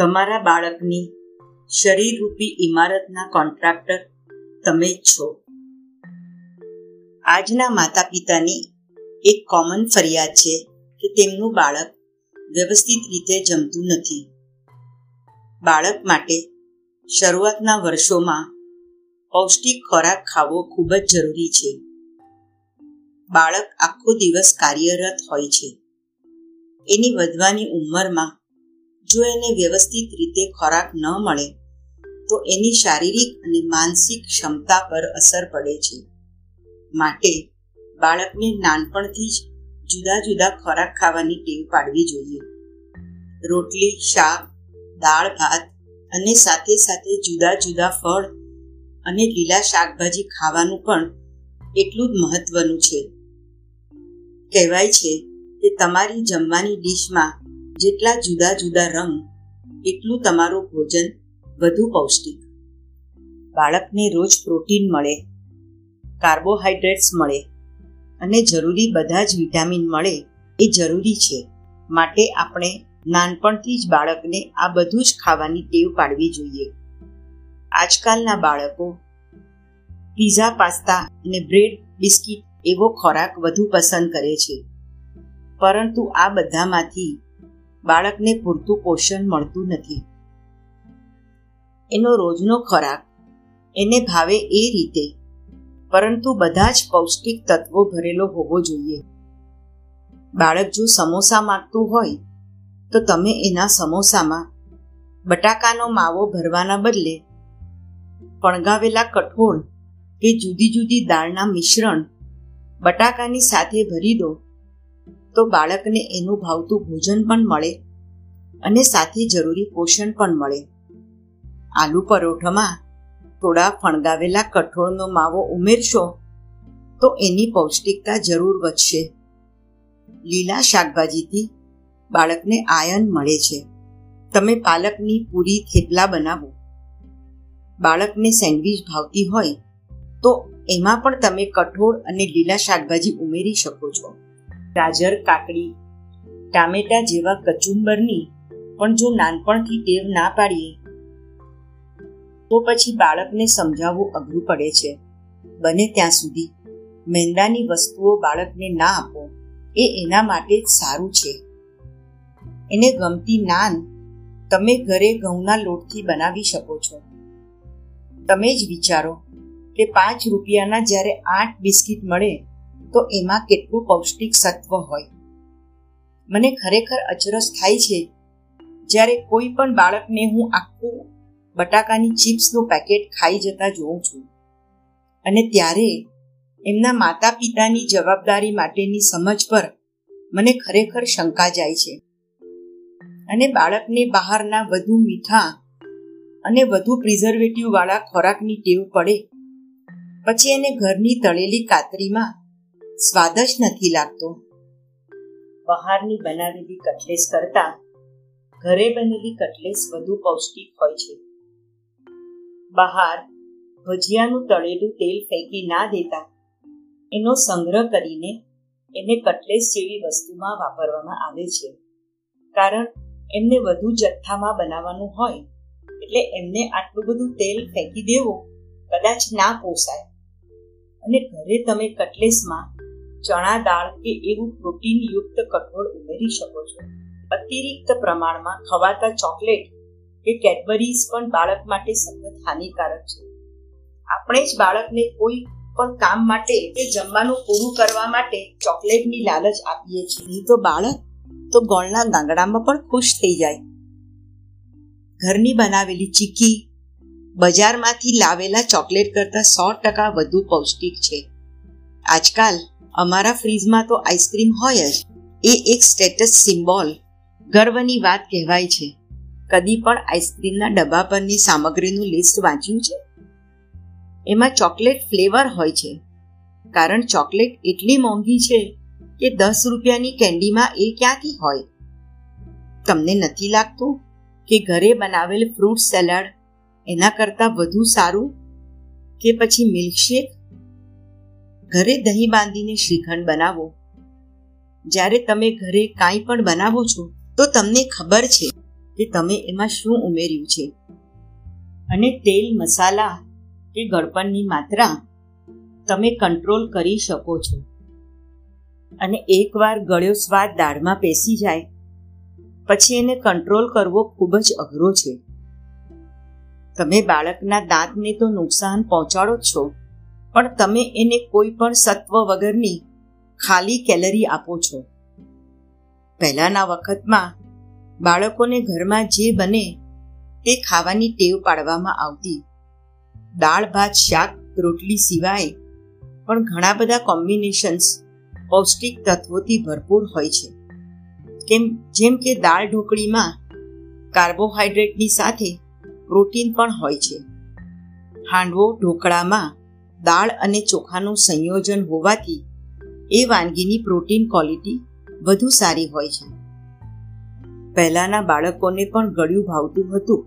તમારા બાળકની શરીરરૂપી ઇમારતના કોન્ટ્રાક્ટર તમે જ છો. આજના માતા પિતાની એક કોમન ફરિયાદ છે કે તેમનું બાળક વ્યવસ્થિત રીતે જમતું નથી. બાળક માટે શરૂઆતના વર્ષોમાં પૌષ્ટિક ખોરાક ખાવો ખૂબ જ જરૂરી છે. બાળક આખો દિવસ કાર્યરત હોય છે. એની વધવાની ઉંમરમાં જો એને વ્યવસ્થિત રીતે ખોરાક ન મળે, તો એની શારીરિક અને માનસિક ક્ષમતા પર અસર પડે છે. માટે બાળકને નાનપણથી જ જુદા જુદા ખોરાક ખાવાની ટેવ પાડવી જોઈએ. રોટલી, શાક, દાળ, ભાત અને સાથે સાથે જુદા જુદા ફળ અને લીલા શાકભાજી ખાવાનું પણ એટલું જ મહત્વનું છે. કહેવાય છે કે તમારી જમવાની ડીશમાં જેટલા જુદા જુદા રંગ, એટલું તમારું ભોજન વધુ પૌષ્ટિક. બાળકને રોજ પ્રોટીન મળે કાર્બોહાઈડ્રેટ્સ મળે અને જરૂરી બધા જ વિટામિન મળે એ જરૂરી છે. માટે આપણે નાનપણથી જ બાળકને આ બધું જ ખાવાની ટેવ પાડવી જોઈએ. આજકાલના બાળકો પીઝા, પાસ્તા અને બ્રેડ, બિસ્કિટ એવો ખોરાક વધુ પસંદ કરે છે. પરંતુ આ બધામાંથી બાળકને પૂરતું પોષણ મળતું નથી. એનો રોજનો ખોરાક એને ભાવે એ રીતે. પરંતુ બધા જ પૌષ્ટિક તત્વો ભરેલો હોવો જોઈએ. બાળક જો સમોસા માંગતું હોય, તો તમે એના સમોસામાં બટાકાનો માવો ભરવાના બદલે ફણગાવેલા કઠોળ કે જુદી જુદી દાળના મિશ્રણ બટાકાની સાથે ભરી દો તો બાળકને એનું ભાવતું ભોજન પણ મળે અને સાથે જરૂરી પોષણ પણ મળે. આલુ પરોઠામાં થોડા ફણગાવેલા કઠોળનો માવો ઉમેરશો તો એની પૌષ્ટિકતા જરૂર વધશે. લીલા શાકભાજીથી બાળકને આયન મળે છે. તમે પાલકની પૂરી થેપલા બનાવો. બાળકને સેન્ડવિચ ભાવતી હોય તો એમાં પણ તમે કઠોળ અને લીલા શાકભાજી ઉમેરી શકો છો. ગાજર, કાકડી, ટામેટા જેવા કચુંબરની પણ જો નાનપણથી ટેવ ના પાડીએ, તો પછી બાળકને સમજાવવું અઘરું પડે છે. બને ત્યાં સુધી મેંદાની વસ્તુઓ બાળકને ના આપો, એ એના માટે જ સારું છે. એને ગમતી નાન તમે ઘરે ઘઉંના લોટથી બનાવી શકો છો. તમે જ વિચારો કે પાંચ રૂપિયાના જ્યારે આઠ બિસ્કિટ મળે તો એમાં કેટલું પૌષ્ટિક સત્વ હોય. મને ખરેખર અચરસ થાય છે જ્યારે કોઈ પણ બાળકને હું આખું બટાકાની ચિપ્સનું પેકેટ ખાઈ જતા જોઉં છું. અને ત્યારે એમના માતા પિતાની જવાબદારી માટેની સમજ પર મને ખરેખર શંકા જાય છે. અને બાળકને બહારના વધુ મીઠા અને વધુ પ્રિઝર્વેટિવ વાળા ખોરાકની ટેવ પડે. પછી એને ઘરની તળેલી કાતરીમાં સ્વાદ જ નથી લાગતો. બહારની બનાવેલી કટલેસ કરતા ઘરે બનેલી કટલેસ વધુ પૌષ્ટિક હોય છે. બહાર ભજીયાનું તળેલું તેલ ફેંકી ના દેતા એનો સંગ્રહ કરીને એને કટલેસ જેવી વસ્તુમાં વાપરવામાં આવે છે. કારણ એમને વધુ જથ્થામાં બનાવવાનું હોય એટલે એમને આટલું બધું તેલ ફેંકી દેવું કદાચ ના પોસાય. અને ઘરે તમે કટલેસમાં ચણા દાળ કે એવું પ્રોટીન યુક્ત કઠોળ ઉમેરી શકો છો. અતિરિક્ત પ્રમાણમાં ખવાતા ચોકલેટ કે કેડબરીઝ પણ બાળક માટે સતત હાનિકારક છે. આપણે જ બાળકને કોઈ પણ કામ માટે કે જમવાનું પૂરું કરવા માટે ચોકલેટની લાલચ આપીએ છીએ. નહીં તો બાળક તો ગોળના ગાંગડામાં પણ ખુશ થઈ જાય. ઘરની બનાવેલી ચીકી બજારમાંથી લાવેલા ચોકલેટ કરતાં સો ટકા વધુ પૌષ્ટિક છે. આજકાલ અમારા ફ્રીજમાં તો આઈસ્ક્રીમ હોય જ. એ એક સ્ટેટસ સિમ્બોલ. ગર્વની વાત કહેવાય છે. કદી પણ આઈસ્ક્રીમના ડબ્બા પરની સામગ્રીનું લિસ્ટ વાંચ્યું છે? એમાં ચોકલેટ ફ્લેવર હોય છે. કારણ ચોકલેટ એટલી મોંઘી છે કે દસ રૂપિયાની કેન્ડીમાં એ ક્યાંથી હોય? તમને નથી લાગતું કે ઘરે બનાવેલ ફ્રૂટ સેલાડ એના કરતાં વધુ સારું? કે પછી મિલ્કશેક? ઘરે દહીં બાંધીને શ્રીખંડ બનાવો. જ્યારે તમે ઘરે કાંઈ પણ બનાવો છો, તો તમને ખબર છે કે તમે એમાં શું ઉમેર્યું છે. અને તેલ, મસાલા કે ગળપણની માત્રા તમે કંટ્રોલ કરી શકો છો. અને એકવાર ગળ્યો સ્વાદ દાળમાં પેસી જાય, પછી એને કંટ્રોલ કરવો ખૂબ જ અઘરો છે. તમે બાળકના દાંતને તો નુકસાન પહોંચાડો જ છો. પણ તમે એને કોઈ પણ સત્વ વગરની ખાલી કેલરી આપો છો. પહેલાના વખતમાં બાળકોને ઘરમાં જે બને તે ખાવાની ટેવ પાડવામાં આવતી. દાળ, ભાત, શાક, રોટલી સિવાય પણ ઘણા બધા કોમ્બિનેશન્સ પૌષ્ટિક તત્વોથી ભરપૂર હોય છે. કેમ, જેમ કે દાળ ઢોકળીમાં કાર્બોહાઈડ્રેટની સાથે પ્રોટીન પણ હોય છે. હાંડવો ઢોકળામાં દાળ અને ચોખાનું સંયોજન હોવાથી એ વાનગીની પ્રોટીન ક્વોલિટી વધુ સારી હોય છે. પહેલાના બાળકોને પણ ગળ્યું ભાવતું હતું,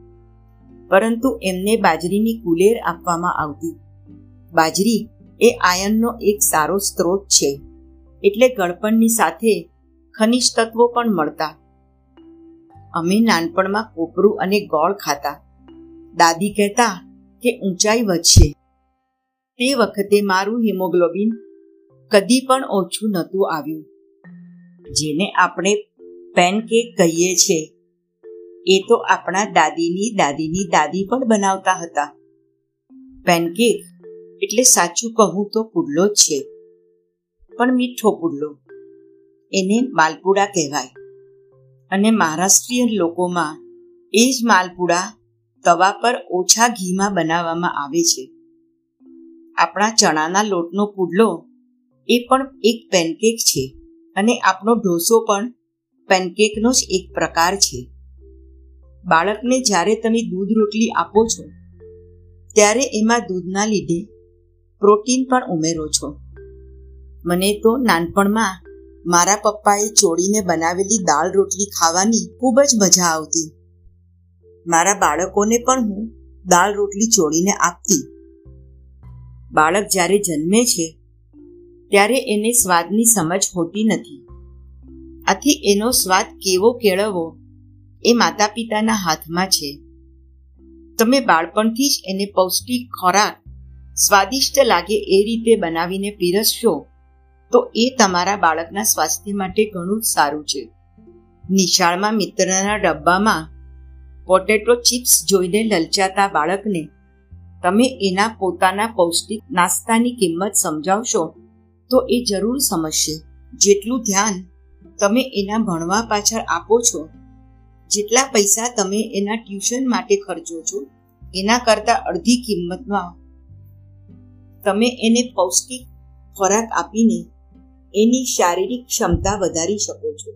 પરંતુ એમને બાજરીની કુલેર આપવામાં આવતી. બાજરી એ આયનનો એક સારો સ્ત્રોત છે, એટલે ગળપણની સાથે ખનિજ તત્વો પણ મળતા. અમે નાનપણમાં કોપરું અને ગોળ ખાતા. દાદી કહેતા કે, ઊંચાઈ વધશે. તે વખતે મારું હિમોગ્લોબિન કદી પણ ઓછું નહોતું આવ્યું. જેને આપણે પેનકેક કહીએ છીએ. એ તો આપણા દાદીની દાદીની દાદી પણ બનાવતા હતા. પેનકેક એટલે સાચું કહું તો પુડલો જ છે. પણ મીઠો પુડલો. એને માલપુડા કહેવાય. અને મહારાષ્ટ્રીયન લોકોમાં એ જ માલપુડા તવા પર ઓછા ઘીમાં બનાવવામાં આવે છે. આપણા ચણાના લોટનો પુડલો, એ પણ એક પેનકેક છે અને આપણો ઢોસો પણ પેનકેકનો જ એક પ્રકાર છે. બાળકને જ્યારે તમે દૂધ રોટલી આપો છો, ત્યારે એમાં દૂધના લીધે પ્રોટીન પણ ઉમેરો છો. મને તો નાનપણમાં મારા પપ્પાએ ચોળીને બનાવેલી દાળ રોટલી ખાવાની ખૂબ જ મજા આવતી. મારા બાળકોને પણ હું દાળ રોટલી ચોળીને આપતી. બાળક જ્યારે જન્મે છે, ત્યારે એને સ્વાદની સમજ હોતી નથી. આથી એનો સ્વાદ કેવો કેળવવો એ માતા પિતાના હાથમાં છે. તમે બાળપણથી જ એને પૌષ્ટિક ખોરાક સ્વાદિષ્ટ લાગે એ રીતે બનાવીને પીરસશો, તો એ તમારા બાળકના સ્વાસ્થ્ય માટે ઘણું જ સારું છે. નિશાળમાં મિત્રના ડબ્બામાં પોટેટો ચિપ્સ જોઈને લલચાતા બાળકને તમે એના પોતાના પૌષ્ટિક નાસ્તાની કિંમત સમજાવશો, તો એ જરૂર સમજશે. જેટલું ધ્યાન તમે એના ભણવા પાછળ આપો છો, જેટલા પૈસા તમે એના ટ્યુશન માટે ખર્ચો છો, એના કરતા અડધી કિંમતમાં તમે એને પૌષ્ટિક ખોરાક આપીને એની શારીરિક ક્ષમતા વધારી શકો છો.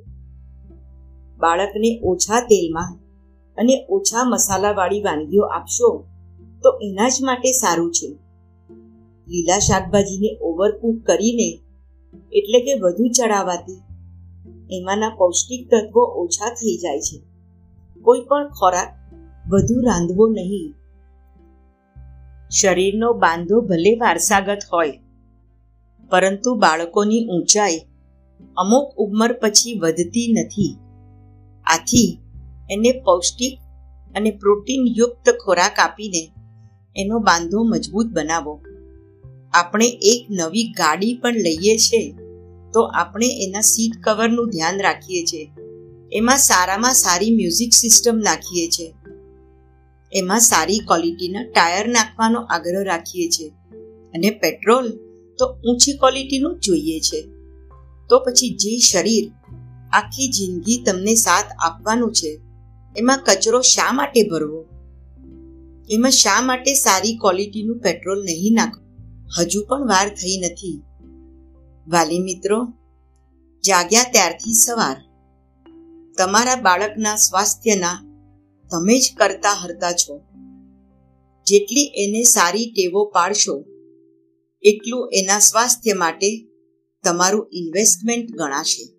બાળકને ઓછા તેલમાં અને ઓછા મસાલાવાળી વાનગીઓ આપશો તો એના જ માટે સારું છે. લીલા શાકભાજીને ઓવરકુક કરીને, એટલે કે વધુ ચડાવવાથી એમાંના પૌષ્ટિક તત્વો ઓછા થઈ જાય છે. કોઈ પણ ખોરાક વધુ રાંધવો નહીં. શરીરનો બાંધો ભલે વારસાગત હોય, પરંતુ બાળકોની ઊંચાઈ અમુક ઉંમર પછી વધતી નથી. આથી એને પૌષ્ટિક અને પ્રોટીનયુક્ત ખોરાક આપીને એનો બાંધો મજબૂત બનાવો. આપણે એક નવી ગાડી પણ લઈએ છીએ તો આપણે એના સીટ કવરનું ધ્યાન રાખીએ છીએ એમાં સારામાં સારી મ્યુઝિક સિસ્ટમ નાખીએ છીએ એમાં સારી ક્વોલિટીના ટાયર નાખવાનો આગ્રહ રાખીએ છીએ અને પેટ્રોલ તો ઊંચી ક્વોલિટીનું જોઈએ છે. તો પછી જે શરીર આખી જિંદગી તમને સાથ આપવાનું છે, એમાં કચરો શા માટે ભરવો? એમાં શા માટે સારી ક્વોલિટીનું પેટ્રોલ નહીં નાખવું? હજુ પણ વાર થઈ નથી. વાલી મિત્રો, જાગ્યા ત્યારથી સવાર. તમારા બાળકના સ્વાસ્થ્યના તમે જ કરતા હરતા છો. જેટલી એને સારી ટેવો પાડશો, એટલું એના સ્વાસ્થ્ય માટે તમારું ઇન્વેસ્ટમેન્ટ ગણાશે.